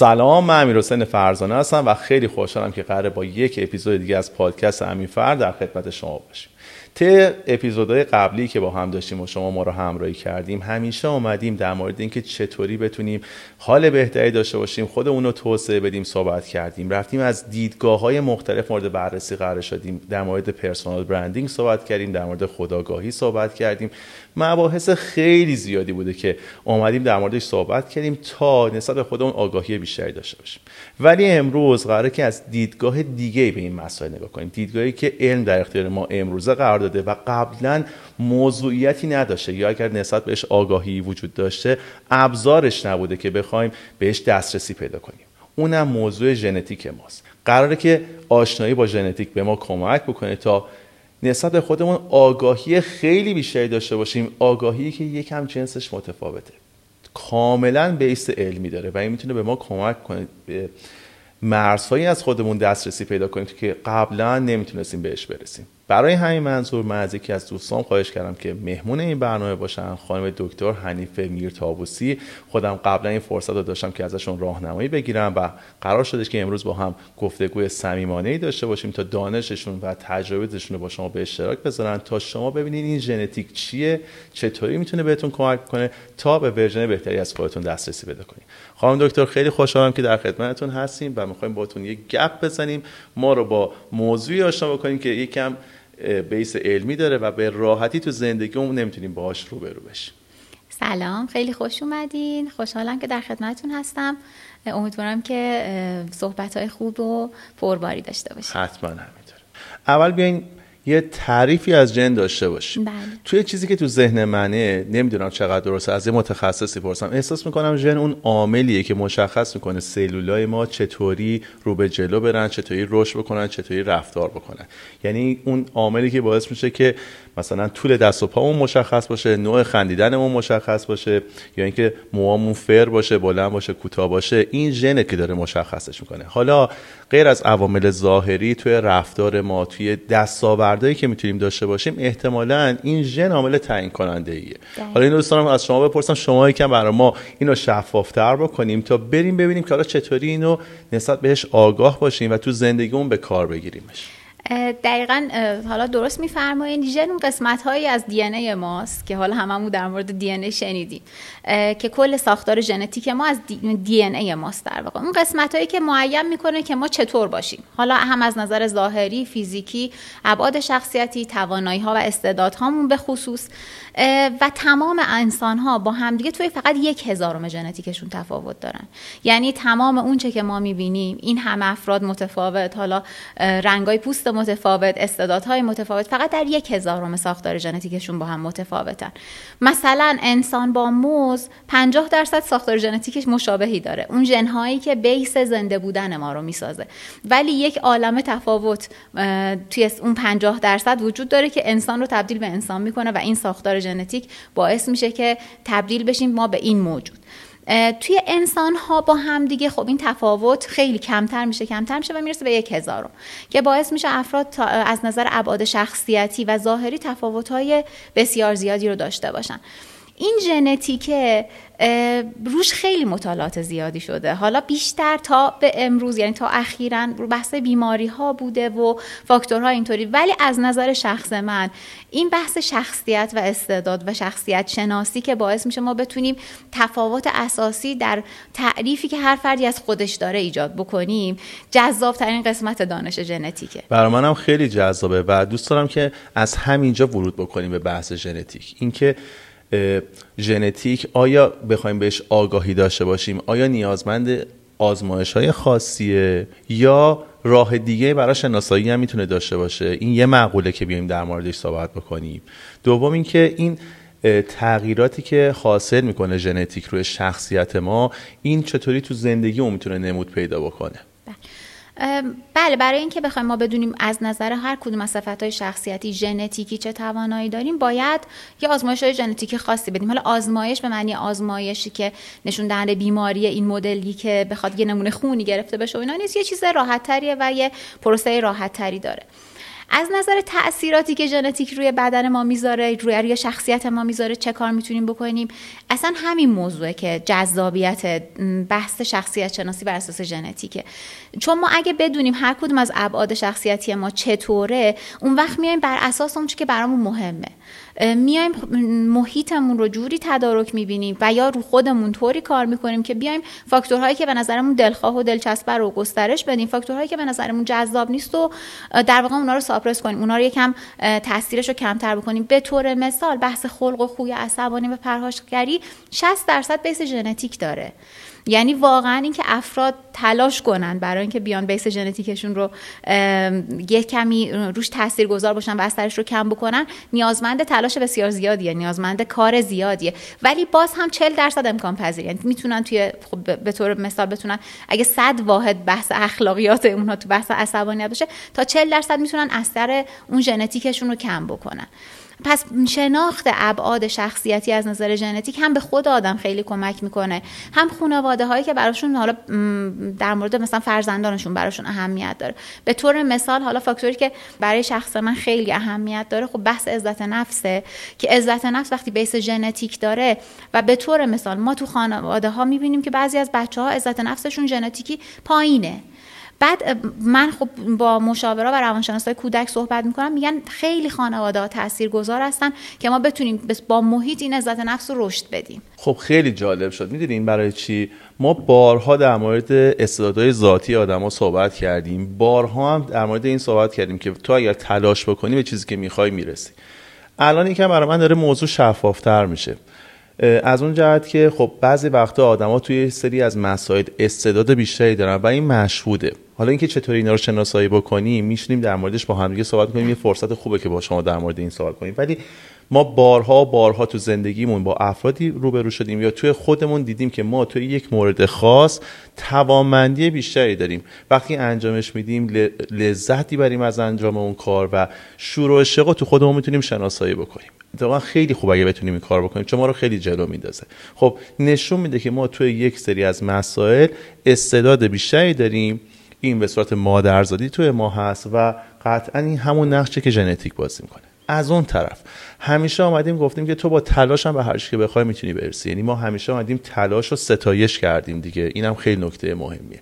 سلام من امیر حسین فرزانه هستم و خیلی خوشحالم که قراره با یک اپیزود دیگه از پادکست امیر فر در خدمت شما باشیم. طی اپیزودهای قبلی که با هم داشتیم و شما ما رو همراهی کردیم همیشه آمدیم در مورد اینکه چطوری بتونیم حال بهتری داشته باشیم خودمون رو توسعه بدیم صحبت کردیم. رفتیم از دیدگاه های مختلف مورد بررسی قرار شدیم. در مورد پرسونال برندینگ صحبت کردیم در مورد خداگاهی صحبت کردیم. مباحث خیلی زیادی بوده که آمدیم در موردش صحبت کردیم تا نسبت به خودمون آگاهی بیشتری داشته باشیم. ولی امروز قراره که از دیدگاه دیگه به این مسائل نگاه کنیم. دیدگاهی که علم در اختیار ما امروزه قرار داده و قبلا موضوعیتی نداشته. یا اگر نسبت بهش آگاهی وجود داشته ابزارش نبوده که بخوایم بهش دسترسی پیدا کنیم. اونم موضوع ژنتیک ماست. قراره که آشنایی با ژنتیک به ما کمک بکنه تا نسبت به خودمون آگاهی خیلی بیشتری داشته باشیم. آگاهی که یکم جنسش متفاوته. کاملا بیس علمی داره و این می‌تونه به ما کمک کنه. مرزهایی از خودمون دسترسی پیدا کنیم که قبلا نمی‌تونستیم بهش برسیم. برای همین منظور من از یکی از دوستان خواهش کردم که مهمون این برنامه باشن. خانم دکتر حنیفه میرتابوسی. خودم قبلا این فرصت رو داشتم که ازشون راهنمایی بگیرم و قرار شدش که امروز با هم گفتگوی صمیمانه ای داشته باشیم تا دانششون و تجربهشون رو با شما به اشتراک بذارن. تا شما ببینید این ژنتیک چیه چطوری می‌تونه بهتون کمک کنه تا به ورژن بهتری از خودتون دسترسی پیدا کنید خانم دکتر خیلی خوشحالم که در خدمتتون هستیم و می‌خوایم باتون یک گپ بزنیم. ما رو با موضوعی آشنا بکنیم که یکم بیس علمی داره و به راحتی تو زندگیمون نمی‌تونیم باهاش روبرو بشیم. سلام خیلی خوش اومدین. خوشحالم که در خدمتتون هستم. امیدوارم که صحبت های خوب و پرباری داشته باشیم حتما همینطور اول بیاین یه تعریفی از جن داشته باشیم. بله. توی چیزی که تو ذهن منه نمی‌دونم چقدر درسته از یه متخصصی پرسم احساس می‌کنم ژن اون عاملیه که مشخص می‌کنه سلولای ما چطوری رو به جلو برن چطوری رشد بکنن چطوری رفتار بکنن. یعنی اون عاملی که باعث میشه که مثلا طول دست و پامون مشخص باشه نوع خندیدنمون مشخص باشه یا اینکه موامون فر باشه بلند باشه کوتاه باشه این ژنه که داره مشخصش می‌کنه. حالا غیر از عوامل ظاهری توی رفتار ما توی دستاوردهایی که می‌تونیم داشته باشیم احتمالا این ژن عامل تعیین کننده ایه حالا این دوستانم از شما بپرسم شما یکم برای ما اینو شفافتر بکنیم تا بریم ببینیم که حالا چطوری اینو نسبت بهش آگاه باشیم و تو زندگیمون به کار بگیریمش. دقیقا حالا درست میفرمایید ژن اون قسمت هایی از دی ای ماست که حالا هممون در مورد دی ای شنیدیم که کل ساختار ژنتیک ما از دی ای ماست در واقع. اون قسمت هایی که معین می‌کنه که ما چطور باشیم. حالا هم از نظر ظاهری فیزیکی ابعاد شخصیتی توانایی ها و استعدادهامون به خصوص. و تمام انسان ها با همدیگه توی فقط یک هزارم ژنتیکشون تفاوت دارن. یعنی تمام اونچه که ما می‌بینیم این همه افراد متفاوت حالا رنگای پوست متفاوت استعدادهای متفاوت فقط در یک هزارم ساختار ژنتیکشون با هم متفاوتن. مثلا انسان با موز 50 درصد ساختار ژنتیکش مشابهی داره. اون ژنهایی که بیس زنده بودن ما رو می‌سازه. ولی یک عالم تفاوت توی اون 50 درصد وجود داره که انسان رو تبدیل به انسان می‌کنه و این ساختار باعث میشه که تبدیل بشیم ما به این موجود. توی انسان ها با هم دیگه خب این تفاوت خیلی کمتر میشه کمتر میشه و می‌رسه به یک هزارم که باعث میشه افراد از نظر ابعاد شخصیتی و ظاهری تفاوت های بسیار زیادی رو داشته باشن. این ژنتیکه روش خیلی مطالعات زیادی شده. حالا بیشتر تا به امروز یعنی تا اخیرا رو بحث بیماری ها بوده و فاکتورها اینطوری. ولی از نظر شخص من این بحث شخصیت و استعداد و شخصیت شناسی که باعث میشه ما بتونیم تفاوت اساسی در تعریفی که هر فردی از خودش داره ایجاد بکنیم جذاب ترین قسمت دانش ژنتیکه. برای منم خیلی جذابه و دوست دارم که از همینجا ورود بکنیم به بحث ژنتیک. اینکه ژنتیک آیا بخوایم بهش آگاهی داشته باشیم؟ آیا نیازمند آزمایش های خاصیه؟ یا راه دیگه برای شناسایی هم می‌تونه داشته باشه؟ این یه معقوله که بیایم در موردش صحبت بکنیم. دوم اینکه این تغییراتی که حاصل می‌کنه ژنتیک روی شخصیت ما این چطوری تو زندگی اون می‌تونه نمود پیدا بکنه؟ بله برای اینکه بخوایم ما بدونیم از نظر هر کدوم از های شخصیتی ژنتیکی چه توانایی داریم باید یه آزمایش های ژنتیکی خاصی بدیم. حالا آزمایش به معنی آزمایشی که نشون دهنده بیماری این مدلی که بخواد یه نمونه خونی گرفته بشه و اینا نیست یه چیز راحت و یه پروسه راحت تری داره. از نظر تاثیراتی که ژنتیک روی بدن ما می‌ذاره روی روی شخصیت ما می‌ذاره چه کار می‌تونیم بکنیم؟ اصلا همین موضوعه که جذابیت بحث شخصیت شناسی بر اساس ژنتیکه. چون ما اگه بدونیم هر کدوم از ابعاد شخصیتی ما چطوره اون وقت میایم بر اساس اون که برامون مهمه. میایم محیطمون رو جوری تدارک می‌بینیم و یا رو خودمون طوری کار می‌کنیم که بیایم فاکتورهایی که به نظرمون دلخواه و دلچسبه رو گسترش بدیم فاکتورهایی که به نظرمون جذاب نیست و در واقع اونا رو ساپرس کنیم اونا رو یکم تاثیرش رو کمتر بکنیم. به طور مثال بحث خلق و خوی عصبانی و پرهاشگری 60 درصد بیس ژنتیک داره. یعنی واقعا اینکه افراد تلاش کنن برای اینکه بیان بیس ژنتیکشون رو یه کمی روش تاثیرگذار باشن و اثرش رو کم بکنن نیازمند تلاش بسیار زیادیه نیازمند کار زیادیه. ولی باز هم 40 درصد امکان پذیر یعنی می‌تونن توی خب به طور مثال بتونن اگه 100 واحد بحث اخلاقیات اونها تو بحث عصبانیت باشه تا 40 درصد می‌تونن اثر اون ژنتیکشون رو کم بکنن. پس شناخت ابعاد شخصیتی از نظر ژنتیک هم به خود آدم خیلی کمک می‌کنه. هم خانواده هایی که براشون حالا در مورد مثلا فرزندانشون براشون اهمیت داره. به طور مثال حالا فاکتوری که برای شخص من خیلی اهمیت داره خب بحث عزت نفسه که عزت نفس وقتی بیس ژنتیک داره و به طور مثال ما تو خانواده ها می‌بینیم که بعضی از بچه ها عزت نفسشون ژنتیکی پایینه. بعد من خب با مشاورا و روانشناسای کودک صحبت می‌کنم میگن خیلی خانواده ها تاثیرگذار هستن که ما بتونیم با محیط این عزت نفس رو رشد بدیم. خب خیلی جالب شد. می‌دونین برای چی؟ ما بارها در مورد استعدادهای ذاتی آدما صحبت کردیم. بارها هم در مورد این صحبت کردیم که تو اگر تلاش بکنی به چیزی که می‌خوای می‌رسی. الان یکم برای من داره موضوع شفافتر میشه. از اون جهت که خب بعضی وقتا آدما توی سری از مسائل استعداد بیشتری دارن و این مشهوده. حالا اینکه چطوری اینا رو شناسایی بکنیم میشنیم در موردش با هم دیگه صحبت کنیم یه فرصت خوبه که با شما در مورد این سوال کنیم. ولی ما بارها بارها تو زندگیمون با افرادی روبرو شدیم یا توی خودمون دیدیم که ما توی یک مورد خاص توانمندی بیشتری داریم. وقتی انجامش میدیم لذتی بریم از انجام اون کار و شور و تو خودمون می‌تونیم شناسایی بکنیم. اتفاقا خیلی خوب اگه بتونیم این کار بکنیم. چون ما رو خیلی جلو میندازه. خب نشون میده که ما توی یک سری از مسائل استعداد بیشتری داریم. این به صورت مادرزادی توی ما هست و قطعا این همون نقشه که ژنتیک بازی می‌کنه. از اون طرف. همیشه آمدیم گفتیم که تو با تلاش هم به هر که بخوای می‌تونی برسی. یعنی ما همیشه آمدیم تلاش رو ستایش کردیم دیگه. اینم خیلی نکته مهمیه.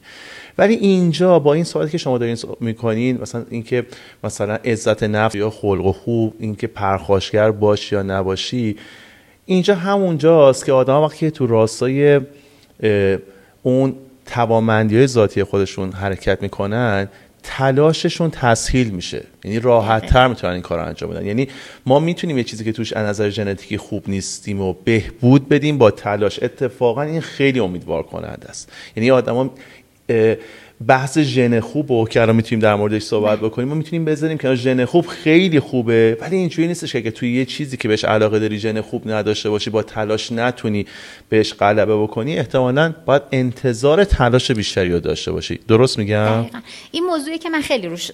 ولی اینجا با این سوالی که شما دارین می‌کنین مثلا اینکه مثلا عزت نفس یا خلق و خوب اینکه پرخاشگر باشی یا نباشی اینجا همونجاست که آدم وقتی تو راستای اون توامندی های ذاتی خودشون حرکت می‌کنن تلاششون تسهیل میشه. یعنی راحت تر می‌تونن این کار انجام بدن. یعنی ما می‌تونیم یه چیزی که توش از نظر ژنتیکی خوب نیستیم و بهبود بدیم با تلاش. اتفاقا این خیلی امیدوار کننده است. یعنی آدما بحث ژن خوب و که الان می‌تونیم در موردش صحبت بکنیم ما می‌تونیم بذاریم که ژن خوب خیلی خوبه ولی اینجوری نیستش که توی یه چیزی که بهش علاقه داری ژن خوب نداشته باشی با تلاش نتونی بهش غلبه بکنی احتمالا باید انتظار تلاش بیشتری رو داشته باشی. درست میگم؟ این موضوعی که من خیلی روش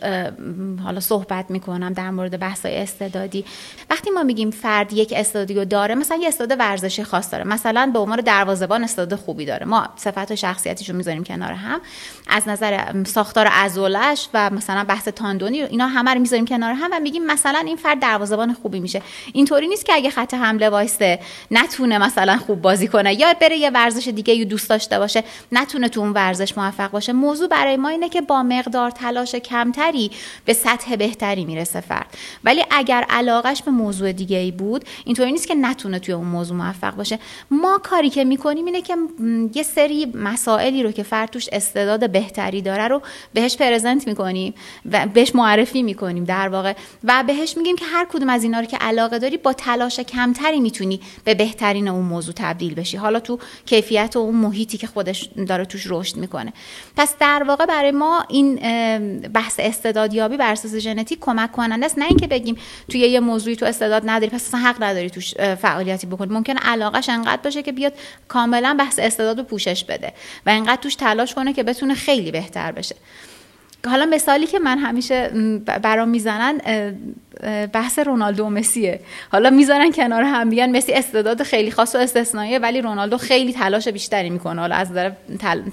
حالا صحبت می‌کنم در مورد بحث‌های استعدادی. وقتی ما میگیم فرد یک استعدادی رو داره مثلا یه استعداد ورزشی خاص داره مثلا به عنوان دروازه‌بان استعداد خوبی داره. ما صفات شخصیتیشو می‌ذاریم کنار هم. از نظر ساختار عضلش و مثلا بحث تاندونی اینا همه رو می‌ذاریم کنار هم و میگیم مثلا این فرد دروازه‌بان خوبی میشه. اینطوری نیست که اگه خط حمله وایسته نتونه مثلا خوب بازی کنه. یا بره یه ورزش دیگه یو دوست داشته باشه نتونه تو اون ورزش موفق باشه. موضوع برای ما اینه که با مقدار تلاش کمتری به سطح بهتری می‌رسه فرد. ولی اگر علاقش به موضوع دیگه ای بود اینطوری نیست که نتونه توی اون موضوع موفق باشه. ما کاری که می‌کنیم اینه که یه سری مسائلی رو که فرد توش استعداد بهتری داره رو بهش پرزنت می‌کنیم و بهش معرفی می‌کنیم در واقع. و بهش میگیم که هر کدوم از اینا رو که علاقه داری با تلاش کمتری می‌تونی به بهترین اون موضوع تبدیل بشی. حالا تو کیفیت و اون محیطی که خودش داره توش رشد می‌کنه. پس در واقع برای ما این بحث استعدادیابی بر اساس ژنتیک کمک کننده است. نه اینکه بگیم توی یه موضوعی تو استعداد نداری پس حق نداری توش فعالیتی بکنی. ممکن علاقش انقدر باشه که بیاد کاملا بحث استعداد رو پوشش بده و انقدر توش تلاش کنه که بتونه خیلی بهتر بشه. حالا مثالی که من همیشه برام می‌زنن بحث رونالدو و مسیه. حالا می‌ذارن کنار هم میگن مسی استعداد خیلی خاص و استثنائیه ولی رونالدو خیلی تلاش بیشتری می‌کنه. حالا از نظر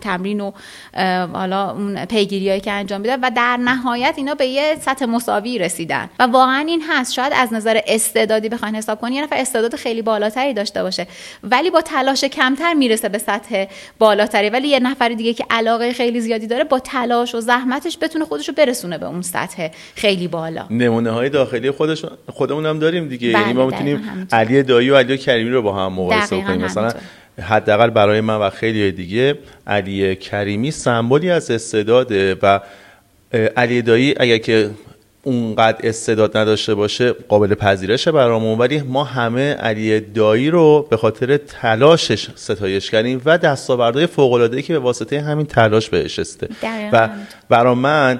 تمرین و حالا اون پیگیریایی که انجام میده و در نهایت اینا به یه سطح مساوی رسیدن. و واقعا این هست. شاید از نظر استعدادی بخواین حساب کنی یه نفر استعداد خیلی بالاتری داشته باشه. ولی با تلاش کمتر می‌رسه به سطح بالاتری. ولی یه نفر دیگه که علاقه خیلی زیادی داره با تلاش و زحمتش بتونه خودش رو برسونه به اون سطح خیلی بالا. نمونه های داخلی خودش خودمون هم داریم دیگه. یعنی ما بله، می‌تونیم علی دایی و علی کریمی رو با هم مقایسه کنیم مثلا حداقل برای من و خیلی دیگه علی کریمی سمبولی از استعداده و علی دایی اگر که اونقدر استعداد نداشته باشه قابل پذیرشه برامون. ولی ما همه علی دایی رو به خاطر تلاشش ستایش کردیم و دستاوردهای فوق العاده که به واسطه همین تلاش بهش استه و برا من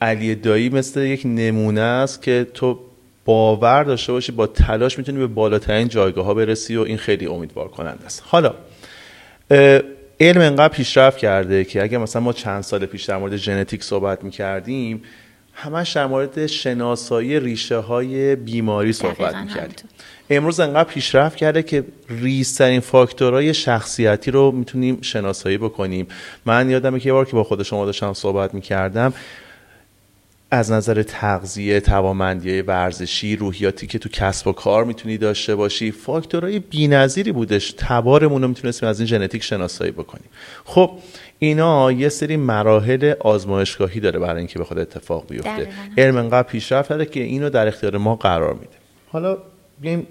علی دایی مثل یک نمونه است که تو باور داشته باشی با تلاش می‌تونی به بالاترین جایگاه ها برسی و این خیلی امیدوار کننده است. حالا علم انقدر پیشرفت کرده که اگر مثلا ما چند سال پیش در مورد ژنتیک صحبت می‌کردیم همش در مورد شناسایی ریشه های بیماری صحبت می‌کردیم. امروز انقدر پیشرفت کرده که ریسترین فاکتورهای شخصیتی رو می‌تونیم شناسایی بکنیم. من یادمه که یه بار که با خود شما داشتم صحبت می‌کردم از نظر تغذیه توامندی ورزشی روحیاتی که تو کسب و کار می‌تونی داشته باشی فاکتورهای بی‌نظیری بودش. تبارمون رو می‌تونستیم از این ژنتیک شناسایی بکنیم. خب اینا یه سری مراحل آزمایشگاهی داره برای اینکه بخواد اتفاق بیفته. علم انقدر پیشرفت داره که اینو در اختیار ما قرار میده. حالا بیایم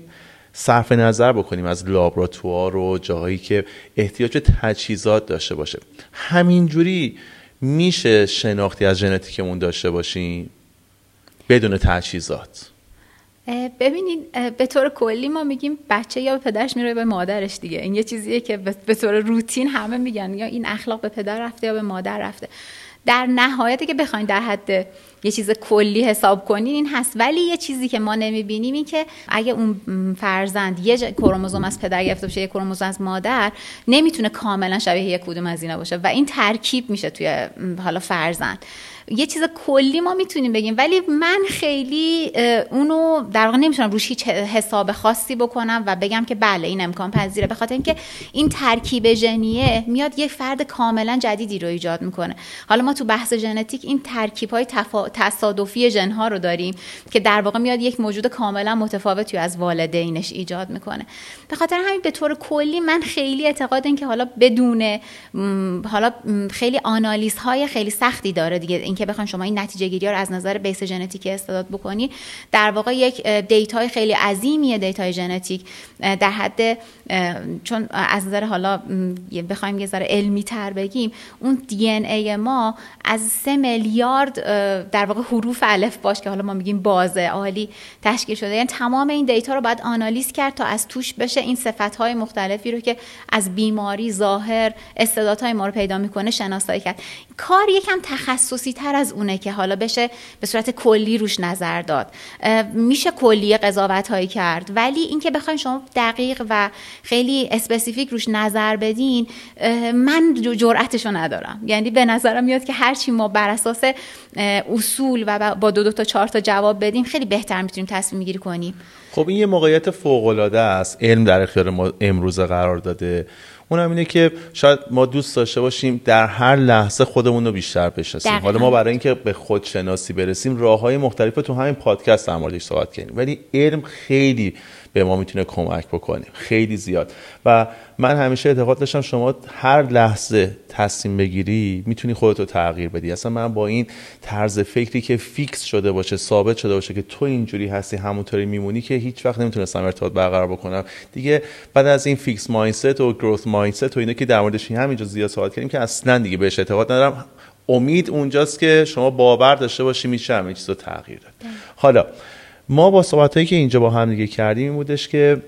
صرف نظر بکنیم از لابراتوار و جاهایی که احتیاج تجهیزات داشته باشه. همینجوری میشه شناختی از ژنتیکمون داشته باشیم بدون تجهیزات؟ ببینید به طور کلی ما میگیم بچه یا به پدرش میره به مادرش دیگه. این یه چیزیه که به طور روتین همه میگن. یا این اخلاق به پدر رفته یا به مادر رفته. در نهایتی که بخواین در حد یه چیز کلی حساب کنین این هست. ولی یه چیزی که ما نمی‌بینیم این که اگه اون فرزند یه کروموزوم از پدر گرفته باشه یه کروموزوم از مادر نمی‌تونه کاملا شبیه یک کدوم از اینا باشه. و این ترکیب میشه توی حالا فرزند. یه چیز کلی ما می‌تونیم بگیم. ولی من خیلی اونو در واقع نمی‌تونم روش هیچ حساب خاصی بکنم و بگم که بله این امکان پذیره. به خاطر اینکه این ترکیب ژنیه میاد یه فرد کاملا جدیدی رو ایجاد می‌کنه. حالا ما تو بحث ژنتیک این ترکیب های تصادفی ژن رو داریم که در واقع میاد یک موجود کاملا متفاوتی از والدینش ایجاد می‌کنه. به خاطر همین به طور کلی من خیلی اعتقاد این که حالا بدون حالا خیلی آنالیز های خیلی سختی داره دیگه. اینکه بخوان شما این نتیجه گیری رو از نظر base ژنتیکی استعداد بکنی در واقع یک data ی خیلی عظیمیه data ی ژنتیک در حد چون از نظر حالا بخوایم یه ذره علمی تر بگیم اون دی ای ما از سه میلیارد در واقع حروف الفباش که حالا ما میگیم بازهای آلی تشکیل شده. یعنی تمام این data رو باید آنالیز کرد تا از توش بشه این صفت های مختلفی رو که از بیماری ظاهر استعدادهای ما رو پیدا می‌کنه شناسایی کرد. کار یکم تخصصی تر از اونه که حالا بشه به صورت کلی روش نظر داد. میشه کلی قضاوت هایی کرد. ولی اینکه بخواین شما دقیق و خیلی specific روش نظر بدین من جرأتشو ندارم. یعنی به نظرم میاد که هرچی ما بر اساس اصول و با دو دو تا چهار تا جواب بدیم خیلی بهتر می‌تونیم تصمیم گیری کنیم. خب این یه موقعیت فوق العاده است. علم در اختیار ما امروز قرار داده. اونم اینه که شاید ما دوست داشته باشیم در هر لحظه خودمون رو بیشتر بشناسیم. حالا ما برای اینکه به خودشناسی برسیم راه های مختلف تو همین پادکست در موردش صحبت کردیم. ولی علم خیلی به ما می‌تونه کمک بکنه خیلی زیاد. و من همیشه اعتقاد داشتم شما هر لحظه تصمیم بگیری می‌تونی خودتو تغییر بدی. اصلا من با این طرز فکری که fix شده باشه ثابت شده باشه که تو اینجوری هستی همونطوری میمونی که هیچ وقت نمی‌تونستم ارتباط برقرار بکنم. دیگه بعد از این fixed mindset و growth mindset و اینا که در موردش همینجا زیاد صحبت کردیم که اصلا دیگه بهش اعتقاد ندارم. امید اونجاست که شما باور داشته باشی میشه همه چیز رو تغییر داد. حالا ما با صحبت هایی که اینجا با هم دیگه کردیم این بودش که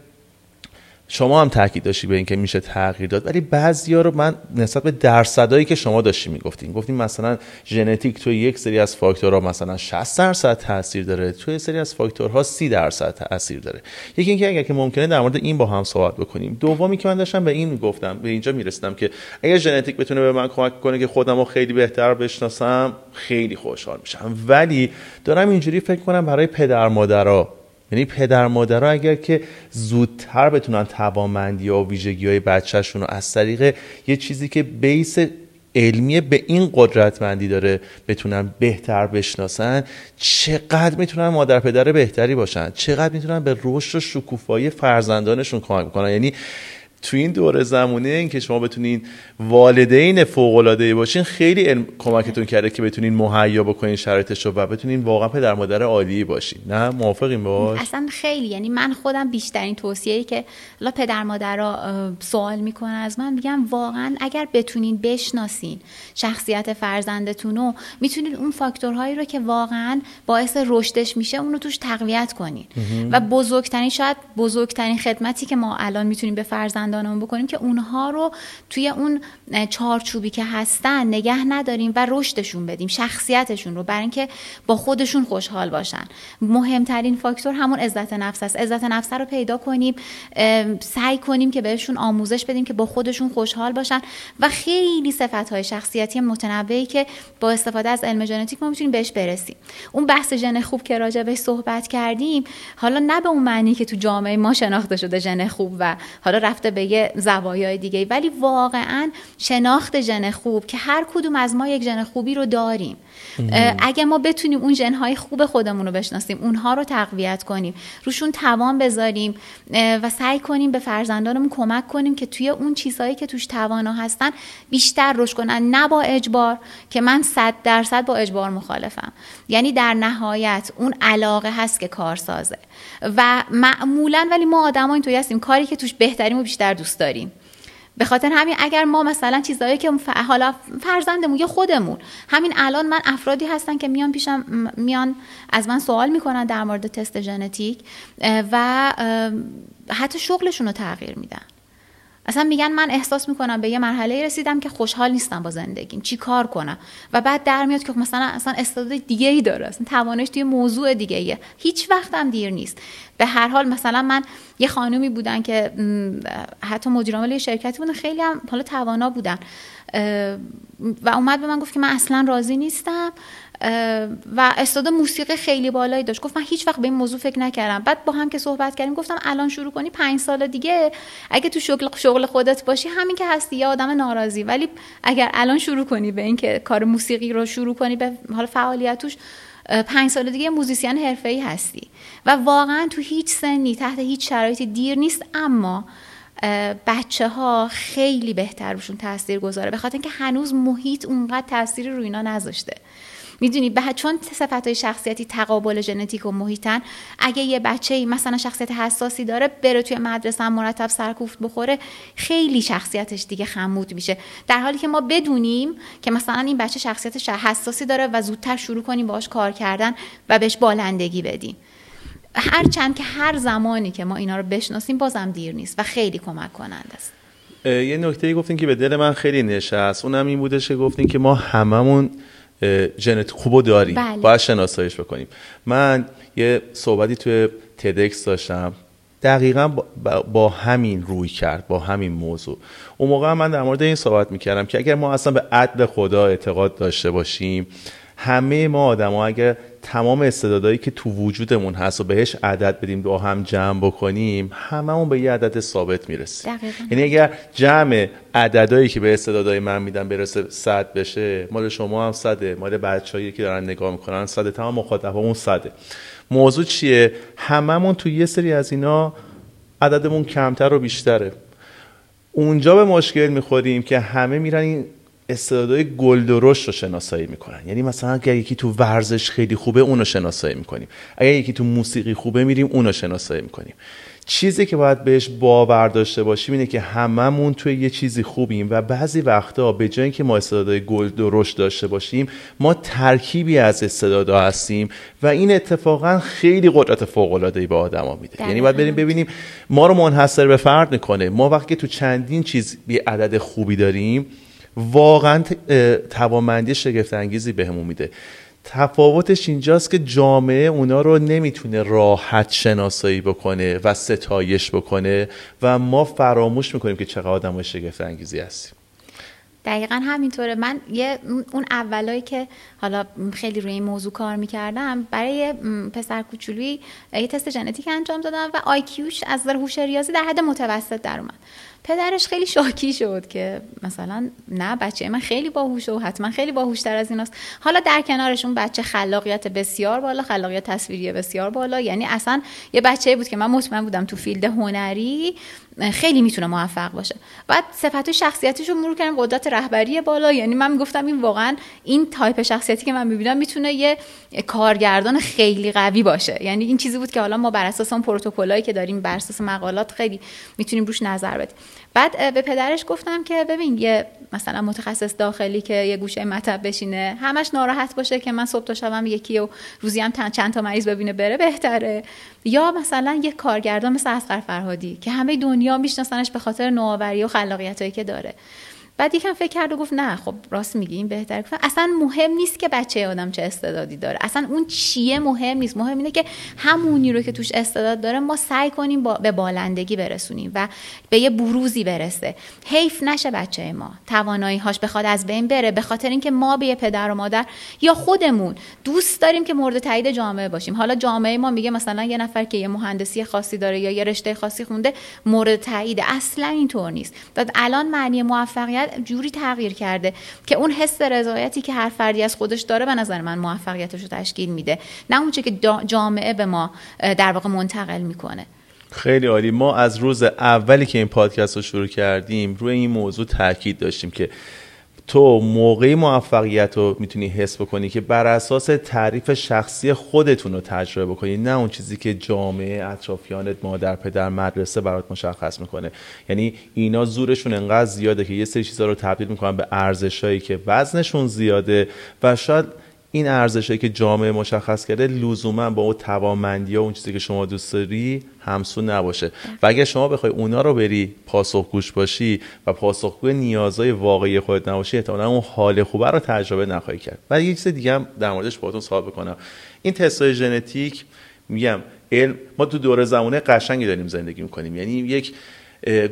شما هم تاکید داشتی به اینکه میشه تغییر داد ولی بعضیا رو من نسبت به درصدایی که شما داشتی می‌گفتین گفتیم مثلا ژنتیک توی یک سری از فاکتورها مثلا 60 درصد تاثیر داره توی سری از فاکتورها 30 درصد تاثیر داره. یکی اینکه اگر که ممکنه در مورد این با هم صحبت بکنیم. دومی که من داشتم به این گفتم به اینجا می‌رسیدم که اگر ژنتیک بتونه به من کمک کنه که خودم رو خیلی بهتر بشناسم خیلی خوشحال میشم. ولی دارم اینجوری فکر کنم برای پدر مادرها یعنی پدر مادرها اگر که زودتر بتونن توانمندی و ویژگی های بچهشون رو از طریق یه چیزی که بیس علمی به این قدرتمندی داره بتونن بهتر بشناسن چقدر می‌تونن مادر پدر بهتری باشن؟ چقدر می‌تونن به رشد و شکوفایی فرزندانشون کمک کنن یعنی تو این دور زمونه این که شما بتونین والدین فوق العاده باشین خیلی علم کمکتون کرده که بتونین مهیا بکنین شرایطش رو و بتونین واقعا پدر مادر عالی باشین. نه؟ موافقین باش اصلا خیلی. یعنی من خودم بیشترین توصیه‌ای که لا پدر مادر سوال می‌کنن از من میگم واقعا اگر بتونین بشناسین شخصیت فرزندتون رو می‌تونین اون فاکتورهایی رو که واقعا باعث رشدش میشه اون رو توش تقویت کنین. و بزرگترین شاید بزرگترین خدمتی که ما الان می‌تونیم به فرزند فرزندانمون بکنیم که اونها رو توی اون چارچوبی که هستن نگه نداریم و رشدشون بدیم شخصیتشون رو برای اینکه با خودشون خوشحال باشن. مهمترین فاکتور همون عزت نفس است. عزت نفس رو پیدا کنیم سعی کنیم که بهشون آموزش بدیم که با خودشون خوشحال باشن و خیلی صفت های شخصیتی متنوعی که با استفاده از علم ژنتیک ما می‌تونیم بهش برسیم. اون بحث ژن خوب که راجع بهش صحبت کردیم حالا نه به اون معنی که تو جامعه ما شناخته شده ژن خوب و حالا رفته به به یه زوایای دیگه ولی واقعا شناخت ژن خوب که هر کدوم از ما یک ژن خوبی رو داریم. اگه ما بتونیم اون ژنهای خوب خودمون رو بشناسیم اونها رو تقویت کنیم روشون توان بذاریم و سعی کنیم به فرزندانمون کمک کنیم که توی اون چیزهایی که توش توانا هستن بیشتر رشد کنن. نه با اجبار که من صد درصد با اجبار مخالفم. یعنی در نهایت اون علاقه هست که کار سازه. و معمولا ولی ما آدم اینطوری هستیم کاری که توش بهتریم و بیشتر دوست داریم. به خاطر همین اگر ما مثلا چیزایی که حالا فرزندمون یا خودمون همین الان من افرادی هستن که میان پیشم میان از من سوال می‌کنن در مورد تست ژنتیک و حتی شغلشون رو تغییر میدن. اصلا میگن من احساس می‌کنم به یه مرحله رسیدم که خوشحال نیستم با زندگیم. چی کار کنم؟ و بعد در میاد که مثلا اصلا استعداد دیگه ای داره. اصلا توانش توی موضوع دیگه ایه. هیچ وقتم دیر نیست. به هر حال مثلا من یه خانومی بودن که حتی مدیر عامل شرکتی بودن خیلی هم حالا توانا بودن. و اومد به من گفت که من اصلا راضی نیستم. و استعداد موسیقی خیلی بالایی داشت. گفت من هیچ وقت به این موضوع فکر نکردم. بعد با هم که صحبت کردیم گفتم الان شروع کنی؟ پنج سال دیگه اگه تو شغل شغل خودت باشی همین که هستی یه آدم ناراضی. ولی اگر الان شروع کنی به اینکه کار موسیقی رو شروع کنی به حال فعالیتش پنج سال دیگه موزیسین حرفه‌ای هستی. و واقعا تو هیچ سنی تحت هیچ شرایطی دیر نیست. اما بچه ها خیلی بهتر روشون تاثیر گذاره به خاطر اینکه هنوز محیط اونقدر تاثیری روی اینا نذاشته. می‌دونی به چون صفت های شخصیتی تقابل ژنتیک و محیطن اگه یه بچه مثلا شخصیت حساسی داره بره توی مدرسه مرتب سرکوفت بخوره خیلی شخصیتش دیگه خمود میشه. در حالی که ما بدونیم که مثلا این بچه شخصیت حساسی داره و زودتر شروع کنیم باهاش کار کردن و بهش بالندگی بدیم. هرچند که هر زمانی که ما اینا رو بشناسیم بازم دیر نیست و خیلی کمک کننده است. یه نکته گفتین که به دل من خیلی نشست. اونم این بودش که گفتین که ما هممون ژنت خوبو داریم بله. باید شناساییش بکنیم. من یه صحبتی توی تدکس داشتم. دقیقا با, همین روی کرد با همین موضوع. اون موقع من در مورد این صحبت می‌کردم که اگر ما اصلا به عدل خدا اعتقاد داشته باشیم همه ما آدم ها اگر تمام استعدادایی که تو وجودمون هست و بهش عدد بدیم با هم جمع بکنیم هممون به یه عدد ثابت می‌رسیم. یعنی اگر جمع عددهایی که به استعدادهای من میدن برسه صد بشه مال شما هم صده مال بچه‌ای که دارن نگاه می‌کنن صده تمام مخاطبمون صده. موضوع چیه؟ هممون تو یه سری از اینا عددمون کمتر و بیشتره. اونجا به مشکل می‌خوریم که همه میرن این استعدادهای گل درشت رو شناسایی می‌کنن. یعنی مثلا اگر یکی تو ورزش خیلی خوبه اونو شناسایی می‌کنیم. اگر یکی تو موسیقی خوبه میریم اونو شناسایی می‌کنیم. چیزی که باید بهش باور داشته باشیم اینه که هممون توی یه چیزی خوبیم و بعضی وقتا به جای اینکه ما استعدادهای گل درشت داشته باشیم ما ترکیبی از استعدادها هستیم و این اتفاقا خیلی قدرت فوق العاده ای به آدما میده. یعنی باید بریم ببینیم ما رو منحصر به فرد می‌کنه. ما وقتی تو چندین چیز بی عدد خوبی داریم واقعا توانمندی شگفت انگیزی بهمون میده. تفاوتش اینجاست که جامعه اونا رو نمی‌تونه راحت شناسایی بکنه و ستایش بکنه و ما فراموش می‌کنیم که چقدر آدم شگفت انگیزی هستیم. دقیقا همینطوره. من یه اون اولایی که حالا خیلی روی این موضوع کار می‌کردم برای پسر کوچولویی یه تست ژنتیک انجام دادم و آیکیوش از نظر هوش ریاضی در حد متوسط در اومد. پدرش خیلی شاکی شد که مثلا نه بچه من خیلی باهوشه و حتما خیلی باهوشتر از ایناست. حالا در کنارش اون بچه خلاقیت بسیار بالا خلاقیت تصویری بسیار بالا. یعنی اصلا یه بچه بود که من مطمئن بودم تو field هنری خیلی می‌تونه موفق باشه. بعد صفات شخصیتیش رو مرور کردم قدرت رهبری بالا. یعنی من می‌گفتم این واقعا این تایپ شخصیتی که من می‌بینم می‌تونه یه کارگردان خیلی قوی باشه. یعنی این چیزی بود که حالا ما بر اساس اون پروتکلایی که داریم بر اساس مقالات خیلی می‌تونیم روش نظر بدیم. بعد به پدرش گفتم که ببین یه مثلا متخصص داخلی که یه گوشه مطب بشینه همش ناراحت باشه که من صبح تا شبم یکی و روزی هم چند تا مریض ببینه بره بهتره. یا مثلا یه کارگردان مثل اسقر فرهادی که همه دنیا میشناسنش به خاطر نوآوری و خلاقیتایی که داره. بعد یکم فکر کرد و گفت نه خب راست میگی این بهتر اصلا مهم نیست که بچه آدم چه استعدادی داره. اصلا اون چیه مهم نیست. مهم اینه که همونی رو که توش استعداد داره ما سعی کنیم با به بالندگی برسونیم و به یه بروزی برسه. حیف نشه بچه ما. توانایی هاش بخواد از بین بره به خاطر اینکه ما به یه پدر و مادر یا خودمون دوست داریم که مورد تایید جامعه باشیم. حالا جامعه ما میگه مثلا یه نفر که یه مهندسی خاصی داره یا یه رشته خاصی خونده مورد تایید اصلا اینطور نیست. داد الان معنی موفقیت جوری تغییر کرده که اون حس رضایتی که هر فردی از خودش داره به نظر من موفقیتش رو تشکیل میده. نه اونچه که جامعه به ما در واقع منتقل می‌کنه. خیلی عالی. ما از روز اولی که این پادکست رو شروع کردیم روی این موضوع تاکید داشتیم که تو موقعی موفقیت رو می‌تونی حس بکنی که بر اساس تعریف شخصی خودتون رو تجربه بکنی نه اون چیزی که جامعه اطرافیانت مادر پدر مدرسه برات مشخص می‌کنه. یعنی اینا زورشون انقدر زیاده که یه سری چیزا رو تبدیل می‌کنن به ارزشهایی که وزنشون زیاده و شاید این ارزشهایی که جامعه مشخص کرده لزوما با اون توانمندی ها اون چیزی که شما دوست داری همسو نباشه. و اگر شما بخوای اونا رو بری پاسخگوش باشی و پاسخگوی نیازهای واقعی خودت نباشی احتمالا اون حال خوبه رو تجربه نخواهی کرد. و یه چیز دیگه هم در موردش باهاتون صحبت بکنم. این تستای ژنتیک میگم علم ما تو دوره زمانه قشنگی داریم زندگی می‌کنیم. یعنی یک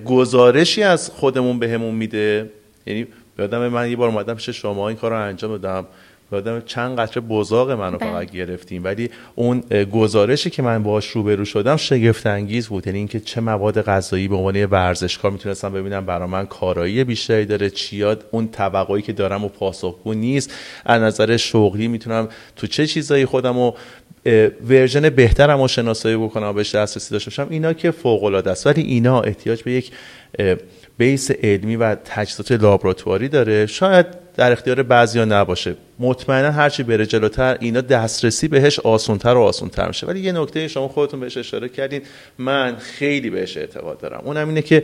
گزارشی از خودمون بهمون میده. یعنی یادم من یه بار اومدم پیش شما این کار رو انجام دادم. یادم چند قطره بزاق منو بله. فقط گرفتیم. ولی اون گزارشی که من باهاش روبرو شدم شگفت انگیز بود. یعنی اینکه چه مواد غذایی به عنوان ورزشکار می‌تونستم ببینم. برای من کارایی بیشتری داره. چیاد اون توقعی که دارم و پاسخگو نیست. از نظر شغلی می‌تونم تو چه چیزایی خودم و ورژن بهترم رو شناسایی بکنم و بهش دسترسی داشته باشم. اینا که فوق العاده است. ولی اینا احتیاج به یک بیس علمی و تجهیزات لابراتواری داره. شاید در اختیار بعضیا نباشه. مطمئنا هرچی بره جلوتر اینا دسترسی بهش آسونتر و آسونتر میشه. ولی یه نکته شما خودتون بهش اشاره کردین من خیلی بهش اعتقاد دارم. اونم اینه که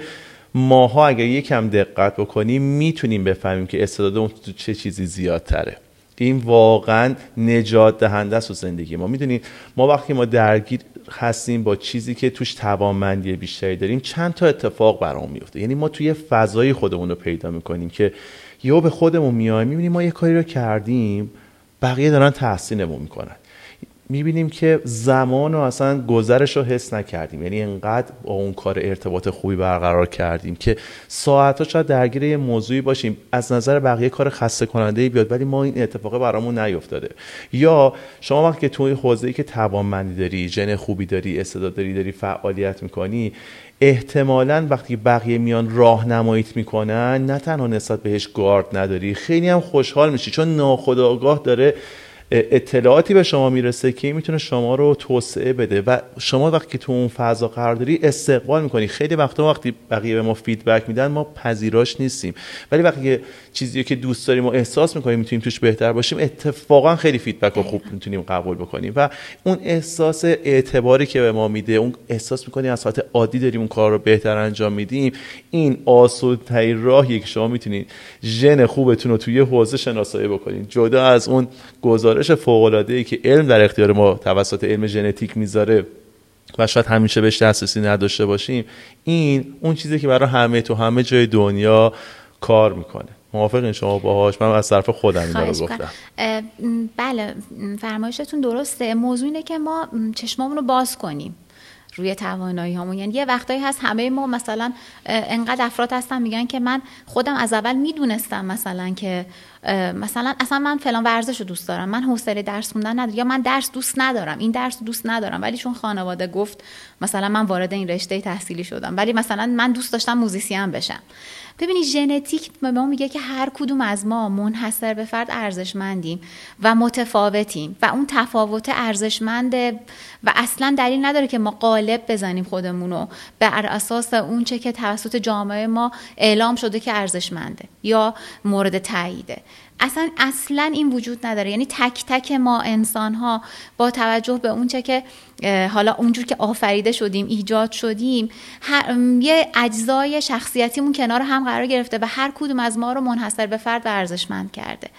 ماها اگر یکم دقت بکنیم می‌تونیم بفهمیم که استعدادمون تو چه چیزی زیادتره. این واقعا نجات دهنده است و زندگی ما. می‌دونید ما وقتی ما درگیر هستیم با چیزی که توش توانمندی بیشتری داریم چند تا اتفاق برام میفته یعنی ما توی فضای خودمون رو پیدا می‌کنیم که یا به خودمون میایم می‌بینیم ما یه کاری رو کردیم بقیه دارن تحسینمون می‌کنن. می‌بینیم که زمان رو اصلا گذرش رو حس نکردیم. یعنی انقدر با اون کار ارتباط خوبی برقرار کردیم که ساعت ها شاید درگیر یه موضوعی باشیم. از نظر بقیه کار خسته کننده بیاد ولی ما این اتفاق برامون نیفتاده. یا شما وقتی که توی حوزه‌ای که توانمندی داری ژن خوبی داری استعداد داری داری فعالیت می‌کنی احتمالا وقتی بقیه میان راهنماییت می‌کنن نه تنها نسبت بهش گارد نداری خیلی هم خوشحال میشی چون ناخودآگاه داره اطلاعاتی به شما می‌رسه که می‌تونه شما رو توسعه بده و شما وقتی تو اون فضا قرار داری استقبال می‌کنی. خیلی وقتا وقتی بقیه به ما feedback میدن ما پذیراش نیستیم. ولی وقتی چیزی که دوست داریم و احساس می‌کنیم می‌تونیم توش بهتر باشیم اتفاقا خیلی feedback رو خوب می‌تونیم قبول بکنیم. و اون احساس اعتباری که به ما میده اون احساس می‌کنیم از حالت عادی داریم اون کار رو بهتر انجام میدیم این آسودترین راهیه که شما می‌تونید ژن خوبتون رو توی حوزه شناسایی بکنید. جدا از اون گزارش فوق العاده ای که علم در اختیار ما توسط علم ژنتیک می‌ذاره و شاید همیشه بهش دسترسی نداشته باشیم این اون چیزی که برای همه تو همه جای دنیا کار می‌کنه. موافقین شما باهاش؟ من از طرف خودم این گفتم. بله فرمایشتون درسته. موضوع اینه که ما چشمامون رو باز کنیم. روی توانایی هامون. یعنی یه وقتایی هست همه ما مثلا انقدر افراد هستن میگن که من خودم از اول می‌دونستم مثلا که مثلا اصلا من فلان ورزش رو دوست دارم من حوصله درس خوندن ندارم یا من درس دوست ندارم این درس دوست ندارم ولی چون خانواده گفت مثلا من وارد این رشته تحصیلی شدم ولی مثلا من دوست داشتم موزیسین بشم. ببینید ژنتیک به ما میگه که هر کدوم از ما منحصر به فرد ارزشمندیم و متفاوتیم و اون تفاوت ارزشمنده و اصلا دلیل نداره که ما قالب بزنیم خودمون رو. بر اساس اون چه که توسط جامعه ما اعلام شده که ارزشمنده یا مورد تاییده. اصلا اصلا این وجود نداره. یعنی تک تک ما انسان ها با توجه به اونچه که حالا اونجور که آفریده شدیم ایجاد شدیم یه اجزای شخصیتیمون کنار هم قرار گرفته و هر کدوم از ما رو منحصر به فرد و ارزشمند کرده.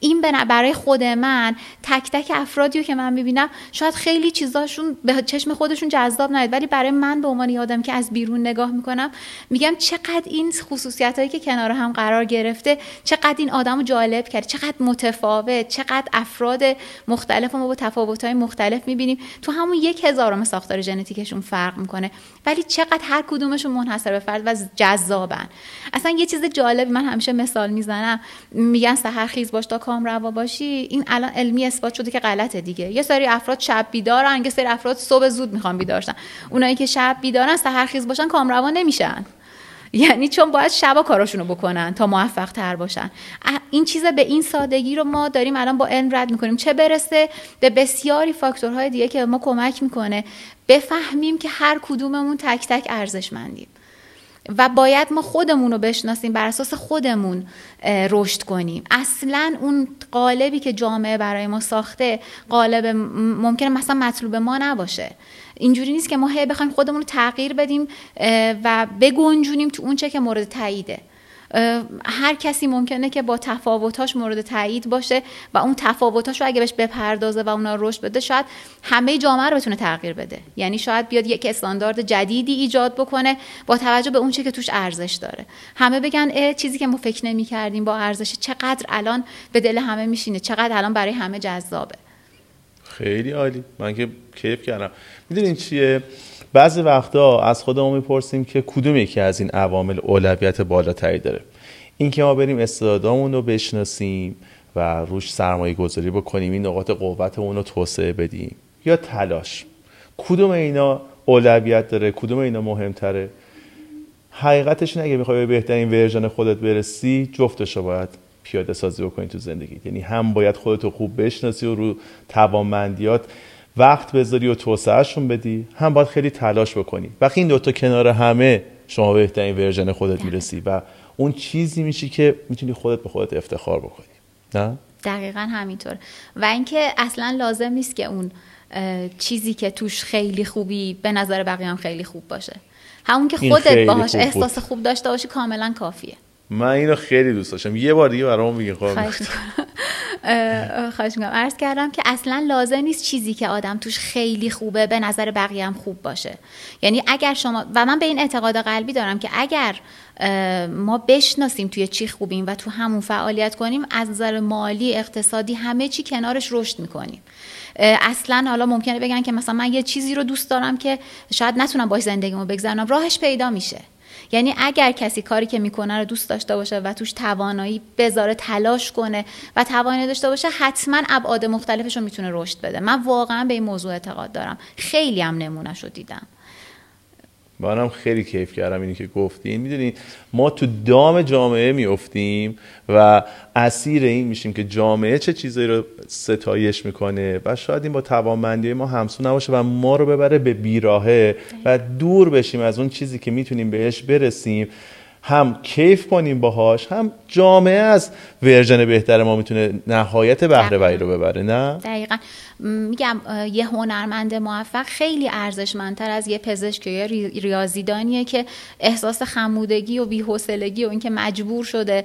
این برای خود من تک تک افرادی که من می‌بینم شاید خیلی چیزاشون به چشم خودشون جذاب نیاد ولی برای من به عنوان آدم که از بیرون نگاه می‌کنم میگم چقدر این خصوصیت هایی که کنار هم قرار گرفته چقدر این آدم رو جالب کرد چقدر متفاوت چقدر افراد مختلف ما با تفاوت های مختلف می‌بینیم. تو همون یک هزارم ساختار ژنتیکشون فرق می‌کنه. ولی چقدر هر کدومشون منحصر به فرد و جذابن. اصلا یه چیز جالب من همیشه مثال می‌زنم. میگن سحر خیز باش تا کام روا باشی این الان علمی اثبات شده که غلطه دیگه. یه سری افراد شب بیدارن یه سری افراد صبح زود می‌خوان بیدار شن. اونایی که شب بیدارن سحر خیز باشن کام روا نمیشن. یعنی چون باید شبا کاراشونو بکنن تا موفق تر باشن. این چیز به این سادگی رو ما داریم الان با علم رد می‌کنیم. چه برسه به بسیاری فاکتورهای دیگه که ما کمک می‌کنه. بفهمیم که هر کدوممون تک تک ارزشمندیم. و باید ما خودمون رو بشناسیم بر اساس خودمون رشد کنیم. اصلا اون قالبی که جامعه برای ما ساخته قالب ممکنه مثلا مطلوب ما نباشه. اینجوری نیست که ما هی بخوایم خودمون رو تغییر بدیم و بگنجونیم تو اون چه که مورد تاییده. هر کسی ممکنه که با تفاوتاش مورد تایید باشه و اون تفاوتاش رو اگه بهش بپردازه و اونا رشد بده شاید همه جامعه رو بتونه تغییر بده. یعنی شاید بیاد یک استاندارد جدیدی ایجاد بکنه با توجه به اون چه که توش ارزش داره. همه بگن چیزی که ما فکر نمی کردیم با ارزش چقدر الان به دل همه میشینه چقدر الان برای همه جذابه. خیلی عالی. من که کیف کردم. می‌دونین چیه؟ بعضی وقتا از خودمون می‌پرسیم که کدوم یکی از این عوامل اولویت بالاتری داره. اینکه ما بریم استعدادامون رو بشناسیم و روش سرمایه گذاری بکنیم این نقاط قوت اون رو توسعه بدیم. یا تلاش. کدوم اینا اولویت داره؟ کدوم اینا مهمتره؟ حقیقتش اگه می‌خوای به بهترین version خودت برسی جفتش رو باید پیاده سازی بکنی تو زندگی یعنی هم باید خودت رو خوب بشناسی و رو توانمندیات وقت بذاری و توسعهشون بدی. هم باید خیلی تلاش بکنی. وقتی این دوتا کنار همن شما بهترین version خودت می‌رسی و اون چیزی میشی که می‌تونی خودت به خودت افتخار بکنی. نه؟ دقیقا همینطور. و اینکه اصلا لازم نیست که اون چیزی که توش خیلی خوبی به نظر بقیه هم خیلی خوب باشه. همون که خودت باهاش احساس خوب داشته باشی کاملا کافیه. من اینو خیلی دوست داشتم. یه بار دیگه برام میگه خب. خواهش می‌کنم. عرض کردم که اصلا لازم نیست چیزی که آدم توش خیلی خوبه به نظر بقیه هم خوب باشه. یعنی اگر شما و من به این اعتقاد قلبی دارم که اگر ما بشناسیم توی چی خوبیم و تو همون فعالیت کنیم از نظر مالی اقتصادی همه چی کنارش رشد می‌کنیم. اصلا حالا ممکنه بگن که مثلا من یه چیزی رو دوست دارم که شاید نتونم باش زندگیمو بگذرونم. راهش پیدا میشه. یعنی اگر کسی کاری که می‌کنه رو دوست داشته باشه و توش توانایی بذاره تلاش کنه و توانایی داشته باشه حتما ابعاد مختلفش رو می‌تونه رشد بده. من واقعا به این موضوع اعتقاد دارم. خیلی هم نمونه رو دیدم. منم خیلی کیف کردم اینی که گفتین می‌دونین ما تو دام جامعه میفتیم و اسیر این میشیم که جامعه چه چیزایی رو ستایش می‌کنه و شاید این با توانمندی ما همسو نباشه و ما رو ببره به بیراهه و دور بشیم از اون چیزی که می‌تونیم بهش برسیم. هم کیف کنیم باهاش هم جامعه از ورژن بهتر ما می‌تونه نهایت بهره وری رو ببره نه؟ دقیقا. میگم یه هنرمند موفق خیلی ارزشمندتر از یه پزشک یا ریاضیدانیه که احساس خمودگی و بی‌حوصلگی و اینکه مجبور شده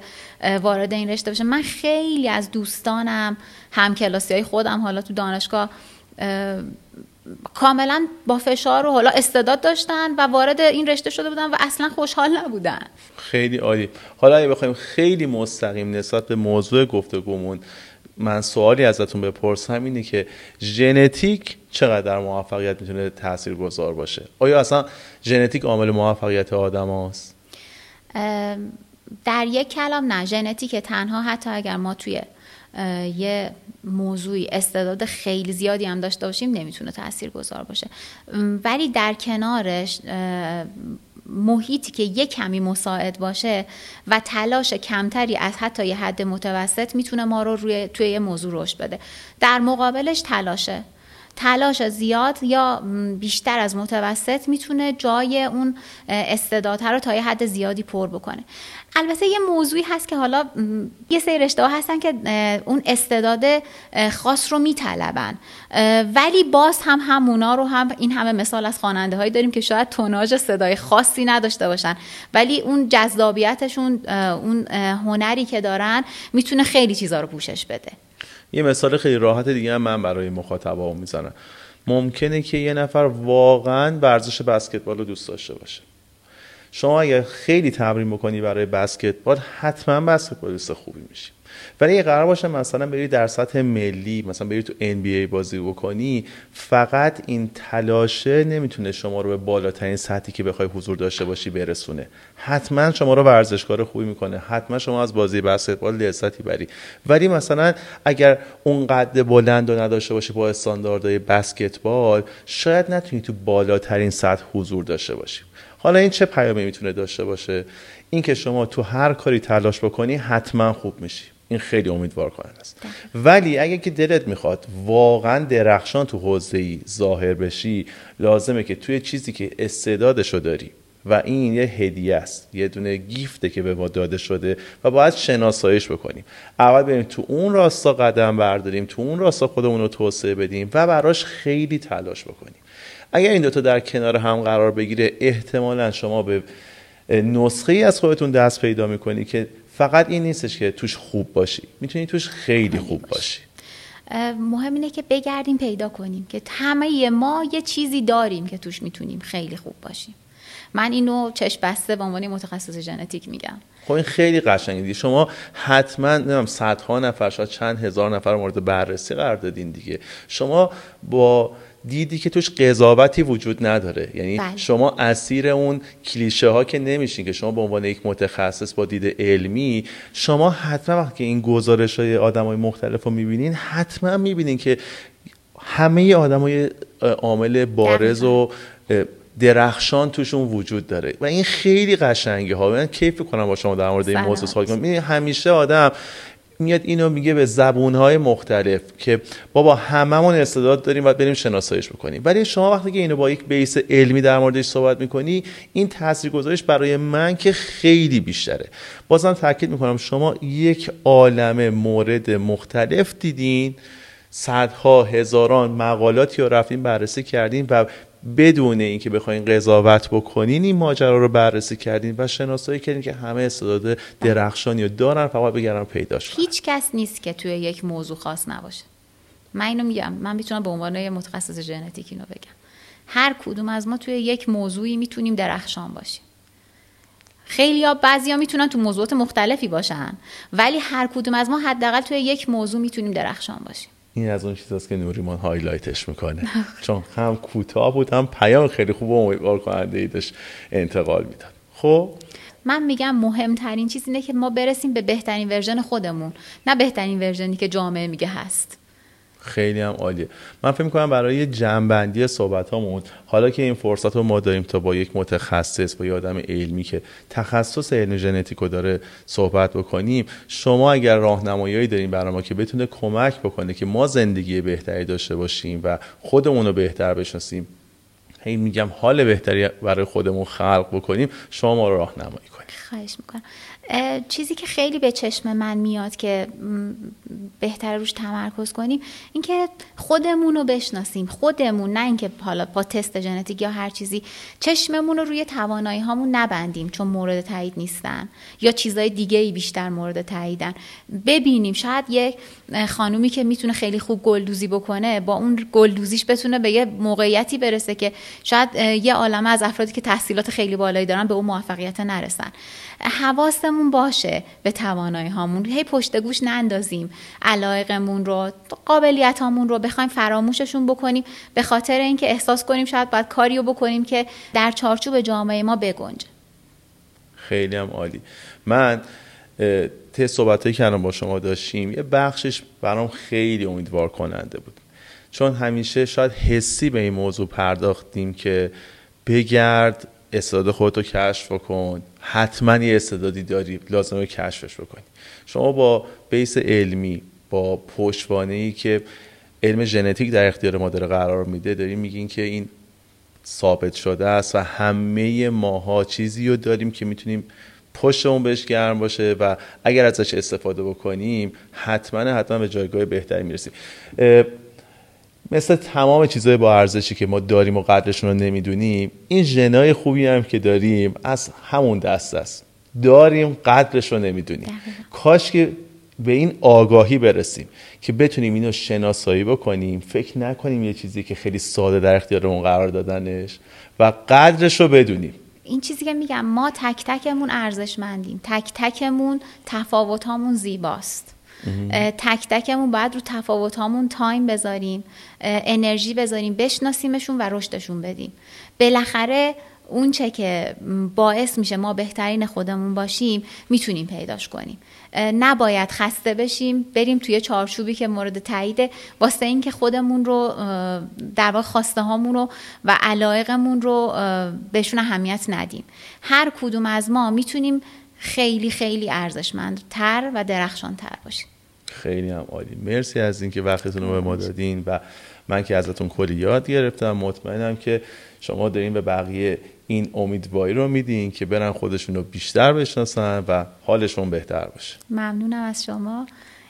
وارد این رشته بشه. من خیلی از دوستانم هم کلاسی های خودم حالا تو دانشگاه کاملا با فشار و حالا استعداد داشتن و وارد این رشته شده بودن و اصلا خوشحال نبودن. خیلی عالی. حالا اگه بخوایم خیلی مستقیم نسبت به موضوع گفتگومون من سوالی ازتون بپرسم اینه که ژنتیک چقدر در موفقیت می‌تونه تأثیر گذار باشه؟ آیا اصلا ژنتیک عامل موفقیت آدم هاست؟ در یک کلام نه. ژنتیک تنها حتی اگر ما توی یه موضوعی استعداد خیلی زیادی هم داشته باشیم نمی‌تونه تأثیر گذار باشه ولی در کنارش محیطی که یه کمی مساعد باشه و تلاش کمتری از حتی یه حد متوسط می‌تونه ما رو روی توی یه موضوع رشد بده. در مقابلش تلاشه. تلاش زیاد یا بیشتر از متوسط می‌تونه جای اون استعدادها رو تا یه حد زیادی پر بکنه. البته یه موضوعی هست که حالا یه سری رشته هستن که اون استعداد خاص رو میطلبن. ولی باز هم همونا رو هم این همه مثال از خواننده هایی داریم که شاید توناژ صدای خاصی نداشته باشن. ولی اون جذابیتشون اون هنری که دارن می‌تونه خیلی چیزا رو پوشش بده. یه مثال خیلی راحت دیگه هم من برای مخاطبا می‌زنم. ممکنه که یه نفر واقعا ورزش بسکتبال رو دوست داشته باشه. شما اگر خیلی تمرین بکنی برای بسکتبال حتما بسکتبالیست خوبی میشی. ولی قرار باشه مثلا بری در سطح ملی مثلا بری تو NBA بازی بکنی فقط این تلاشه نمی‌تونه شما رو به بالاترین سطحی که بخوای حضور داشته باشی برسونه. حتما شما رو ورزشکار خوبی می‌کنه. حتما شما از بازی بسکتبال لذتی بری. ولی مثلا اگر اون قد بلند رو نداشته باشی با استانداردهای بسکتبال شاید نتونی تو بالاترین سطح حضور داشته باشی. حالا این چه پیامی می‌تونه داشته باشه؟ اینکه شما تو هر کاری تلاش بکنی حتما خوب میشی. این خیلی امیدوار کننده است. ولی اگه که دلت می‌خواد واقعا درخشان تو حوزه ای ظاهر بشی لازمه که توی چیزی که استعدادشو داری و این یه هدیه است یه دونه گیفته که به ما داده شده و باید شناساییش بکنیم. اول بریم تو اون راستا قدم برداریم تو اون راستا خودمون رو توسعه بدیم و براش خیلی تلاش بکنیم. اگر این دوتا در کنار هم قرار بگیره احتمالا شما به نسخه ای از خودتون دست پیدا می‌کنی که فقط این نیستش که توش خوب باشی می‌تونی توش خیلی خوب باشی. مهم اینه که بگردیم پیدا کنیم که همه ما یه چیزی داریم که توش می‌تونیم خیلی خوب باشیم. من اینو چشم بسته به عنوان متخصص ژنتیک میگم. خب این خیلی قشنگه شما حتما نمی‌دونم صدها نفر شاید چند هزار نفر مورد بررسی قرار دادین دیگه. شما با دیدی که توش قضاوتی وجود نداره. یعنی بله. شما اسیر اون کلیشه ها که نمیشین که شما به عنوان یک متخصص با دید علمی شما حتما وقتی این گزارش های آدم های مختلف رو می‌بینین حتما می‌بینین که همه آدم های عامل بارز و درخشان توشون وجود داره. و این خیلی قشنگه ها. من کیف کنم با شما در مورد این موضوع صحبت کنم همیشه آدم میاد اینو میگه به زبونهای مختلف که بابا هممون استعداد داریم و بریم شناساییش بکنیم. ولی شما وقتی که اینو با یک بیس علمی در موردش صحبت می‌کنی این تاثیرگذاریش برای من که خیلی بیشتره. بازم تاکید می‌کنم شما یک عالم مورد مختلف دیدین صدها هزاران مقالاتی رو رفتین بررسی کردین و بدون اینکه بخواین قضاوت بکنین این ماجرا رو بررسی کردین و شناسایی کردین که همه استعداد درخشانی رو دارن فقط بگردن پیداش هیچ کس نیست که توی یک موضوع خاص نباشه. من اینو میگم من می‌تونم به عنوان متخصص ژنتیک اینو بگم. هر کدوم از ما توی یک موضوعی می‌تونیم درخشان باشیم. خیلی یا بعضی ها می‌تونن تو موضوعات مختلفی باشن ولی هر کدوم از ما حداقل توی یک موضوع می‌تونیم درخشان باشیم. این از اون چیزاست که نریمان highlight ش می‌کنه. چون هم کوتاه بود هم پیام خیلی خوب و امیدوار کننده ای انتقال می‌داد. خب؟ من میگم مهمترین چیز اینه که ما برسیم به بهترین version خودمون نه بهترین version ی که جامعه میگه هست. خیلی هم عالیه. من فکر می‌کنم برای جنبندی صحبت هامون حالا که این فرصت رو ما داریم تا با یک متخصص با یه آدم علمی که تخصص علم ژنتیک رو داره صحبت بکنیم شما اگر راهنمایی داریم برای ما که بتونه کمک بکنه که ما زندگی بهتری داشته باشیم و خودمون رو بهتر بشناسیم هی میگم حال بهتری برای خودمون خلق بکنیم شما ما رو راهنمایی کنید. خواهش می‌کنم. چیزی که خیلی به چشم من میاد که بهتر روش تمرکز کنیم اینکه خودمون رو بشناسیم. خودمون نه اینکه حالا با تست ژنتیک یا هر چیزی چشممون رو روی توانایی هامون نبندیم چون مورد تایید نیستن یا چیزای دیگه ای بیشتر مورد تاییدن. ببینیم شاید یک خانومی که می‌تونه خیلی خوب گلدوزی بکنه با اون گلدوزیش بتونه به یه موقعیتی برسه که شاید یه عالمه از افرادی که تحصیلات خیلی بالایی دارن به اون موفقیت نرسن. حواسمون باشه به توانایی هامون هی پشت گوش نندازیم علایقمون رو قابلیت هامون رو. بخوایم فراموششون بکنیم. به خاطر اینکه احساس کنیم شاید باید کاریو بکنیم که در چارچوب جامعه ما بگنجه. خیلی هم عالی. من ته صحبت که الان با شما داشتیم یه بخشش برام خیلی امیدوار کننده بود. چون همیشه شاید حسی به این موضوع پرداختیم که بگرد استعداد خودتو کشف کن حتما یه استعدادی داری لازمه کشفش بکنی. شما با بیس علمی با پشتوانه ای که علم ژنتیک در اختیار ما داره قرار میده داریم میگین که این ثابت شده است و همه ماها چیزی رو داریم که می‌تونیم پشتمون بهش گرم باشه و اگر ازش استفاده بکنیم حتما حتما به جایگاه بهتری می‌رسیم. مثل تمام چیزهای با ارزشی که ما داریم و قدرشون رو نمی‌دونیم این ژنای خوبی هم که داریم از همون دست است. داریم قدرش رو نمی‌دونیم. کاش که به این آگاهی برسیم که بتونیم اینو شناسایی بکنیم فکر نکنیم یه چیزی که خیلی ساده در اختیارمون قرار دادنش و قدرش رو بدونیم. این چیزی که میگم ما تک تکمون ارزشمندیم. تک تکمون تفاوتامون زیباست. تک تکمون باید رو تفاوت هامون تایم بذاریم انرژی بذاریم بشناسیمشون و رشدشون بدیم. بالاخره اون چه که باعث میشه ما بهترین خودمون باشیم می‌تونیم پیداش کنیم. نباید خسته بشیم بریم توی چارچوبی که مورد تایید واسه اینکه خودمون رو در واقع خواسته هامون رو و علایقمون رو بهشون اهمیت ندیم. هر کدوم از ما می‌تونیم خیلی خیلی ارزشمندتر و درخشانتر باشیم. خیلی هم عالی. مرسی از اینکه وقتتون رو به ما دادین و من که ازتون کلی یاد گرفتم. مطمئنم که شما دارین به بقیه این امیدواری رو میدین که برن خودشون رو بیشتر بشناسن و حالشون بهتر باشه. ممنونم از شما.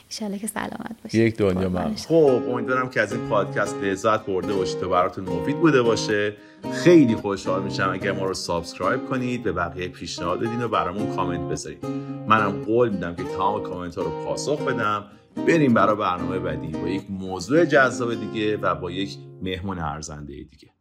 ایشالا که سلامت باشید. یک دنیا من خب امیدوارم که از این پادکست لذت برده باشید و براتون مفید بوده باشه. خیلی خوشحال میشم اگر ما رو subscribe کنید به بقیه پیشنهاد بدین و برامون کامنت بذارید منم قول میدم که تمام کامنت ها رو پاسخ بدم. بریم برای برنامه بعدی با یک موضوع جذاب دیگه و با یک مهمون ارزنده دیگه.